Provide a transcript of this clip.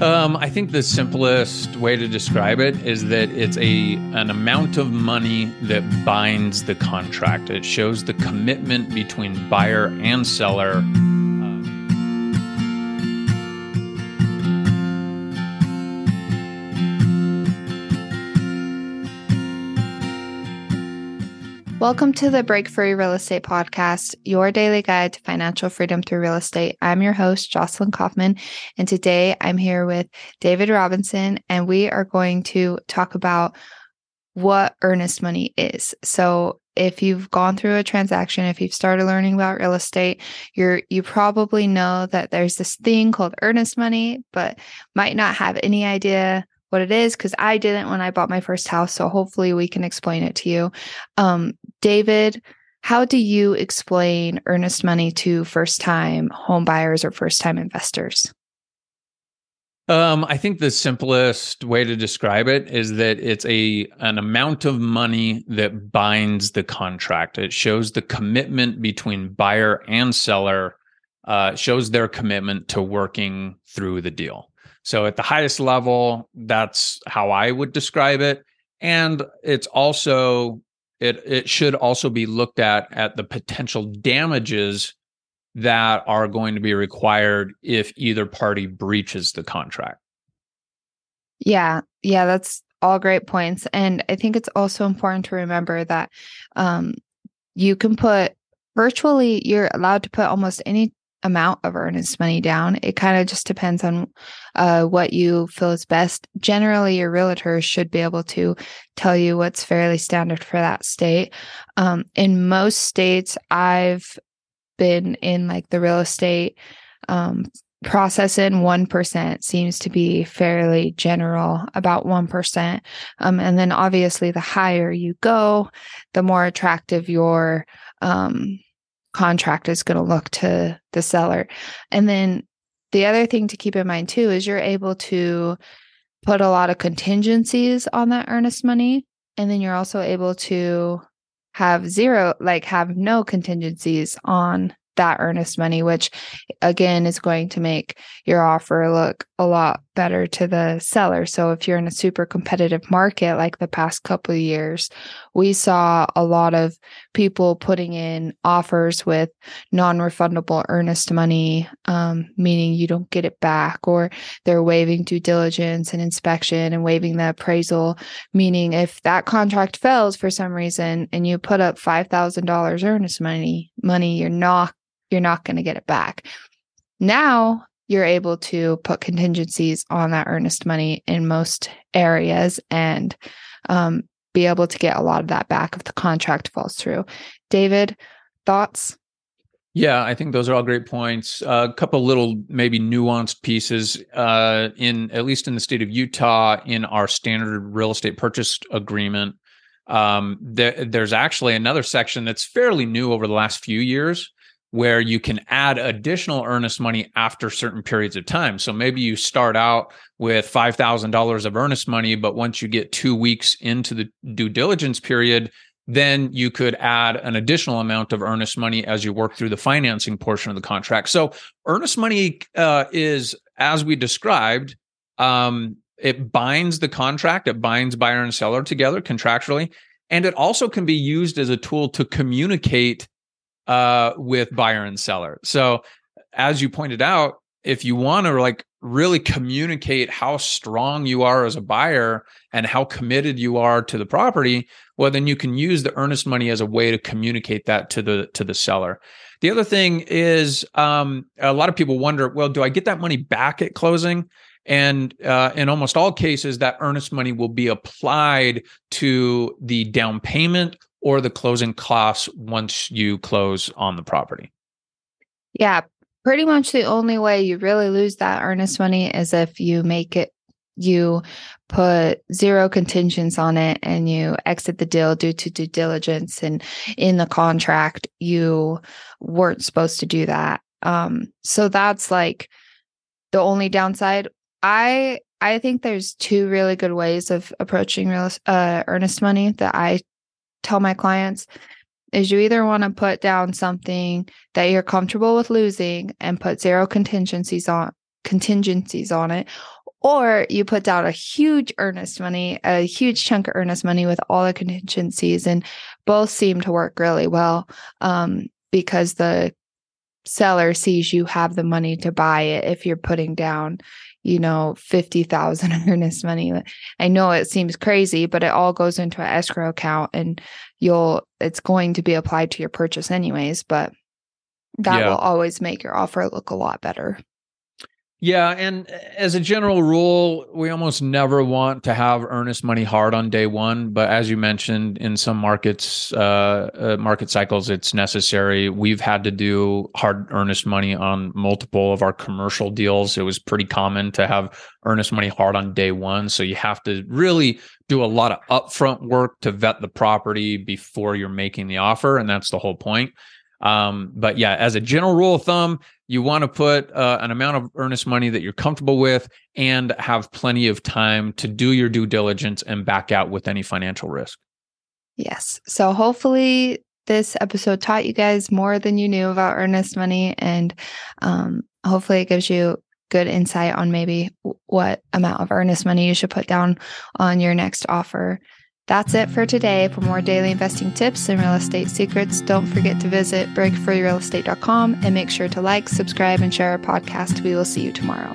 Um, I think the simplest way to describe it is that it's a an amount of money that binds the contract. It shows the commitment between buyer and seller Welcome to the Break Free Real Estate Podcast, your daily guide to financial freedom through real estate. I'm your host, Jocelyn Kaufman, and today I'm here with David Robinson, and we are going to talk about what earnest money is. So, if you've gone through a transaction, if you've started learning about real estate, you're you probably know that there's this thing called earnest money, but might not have any idea what it is because I didn't when I bought my first house. So hopefully we can explain it to you. Um, David, how do you explain earnest money to first time home buyers or first time investors? Um, I think the simplest way to describe it is that it's a an amount of money that binds the contract. It shows the commitment between buyer and seller, uh, shows their commitment to working through the deal. So at the highest level, that's how I would describe it. And it's also it it should also be looked at at the potential damages that are going to be required if either party breaches the contract. Yeah, yeah, that's all great points. And I think it's also important to remember that um, you can put virtually, you're allowed to put almost any amount of earnest money down. It kind of just depends on uh, what you feel is best. Generally, your realtor should be able to tell you what's fairly standard for that state. Um, in most states, I've been in like the real estate um, process in 1% seems to be fairly general about 1% um, and then obviously the higher you go the more attractive your um, contract is going to look to the seller. And then the other thing to keep in mind too is you're able to put a lot of contingencies on that earnest money. And then you're also able to have zero, like have no contingencies on that earnest money, which again is going to make your offer look a lot better to the seller. So if you're in a super competitive market like the past couple of years, we saw a lot of people putting in offers with non-refundable earnest money, um, meaning you don't get it back, or they're waiving due diligence and inspection and waiving the appraisal, meaning if that contract fails for some reason and you put up five thousand dollars earnest money, money you're not you're not going to get it back. Now you're able to put contingencies on that earnest money in most areas and um, be able to get a lot of that back if the contract falls through. David, thoughts? Yeah, I think those are all great points. Uh, a couple little maybe nuanced pieces uh, in at least in the state of Utah in our standard real estate purchase agreement. Um, there, there's actually another section that's fairly new over the last few years where you can add additional earnest money after certain periods of time. So maybe you start out with $5,000 of earnest money, but once you get two weeks into the due diligence period, then you could add an additional amount of earnest money as you work through the financing portion of the contract. So earnest money uh, is, as we described, um, it binds the contract, it binds buyer and seller together contractually, and it also can be used as a tool to communicate uh, with buyer and seller. So, as you pointed out, if you want to like really communicate how strong you are as a buyer and how committed you are to the property, well, then you can use the earnest money as a way to communicate that to the to the seller. The other thing is, um, a lot of people wonder, well, do I get that money back at closing? And uh, in almost all cases, that earnest money will be applied to the down payment or the closing costs once you close on the property. Yeah, pretty much the only way you really lose that earnest money is if you make it you put zero contingents on it and you exit the deal due to due diligence and in the contract you weren't supposed to do that um so that's like the only downside i i think there's two really good ways of approaching real uh, earnest money that i tell my clients is you either want to put down something that you're comfortable with losing and put zero contingencies on contingencies on it or you put down a huge earnest money, a huge chunk of earnest money with all the contingencies, and both seem to work really well um, because the seller sees you have the money to buy it if you're putting down you know 50,000 earnest money i know it seems crazy but it all goes into an escrow account and you'll it's going to be applied to your purchase anyways but that yeah. will always make your offer look a lot better yeah, and as a general rule, we almost never want to have earnest money hard on day one. But as you mentioned, in some markets, uh, uh, market cycles, it's necessary. We've had to do hard earnest money on multiple of our commercial deals. It was pretty common to have earnest money hard on day one, so you have to really do a lot of upfront work to vet the property before you're making the offer, and that's the whole point. Um, but yeah, as a general rule of thumb, you want to put uh, an amount of earnest money that you're comfortable with and have plenty of time to do your due diligence and back out with any financial risk. Yes. So hopefully this episode taught you guys more than you knew about earnest money and um, hopefully it gives you good insight on maybe what amount of earnest money you should put down on your next offer. That's it for today. For more daily investing tips and real estate secrets, don't forget to visit breakfreerealestate.com and make sure to like, subscribe, and share our podcast. We will see you tomorrow.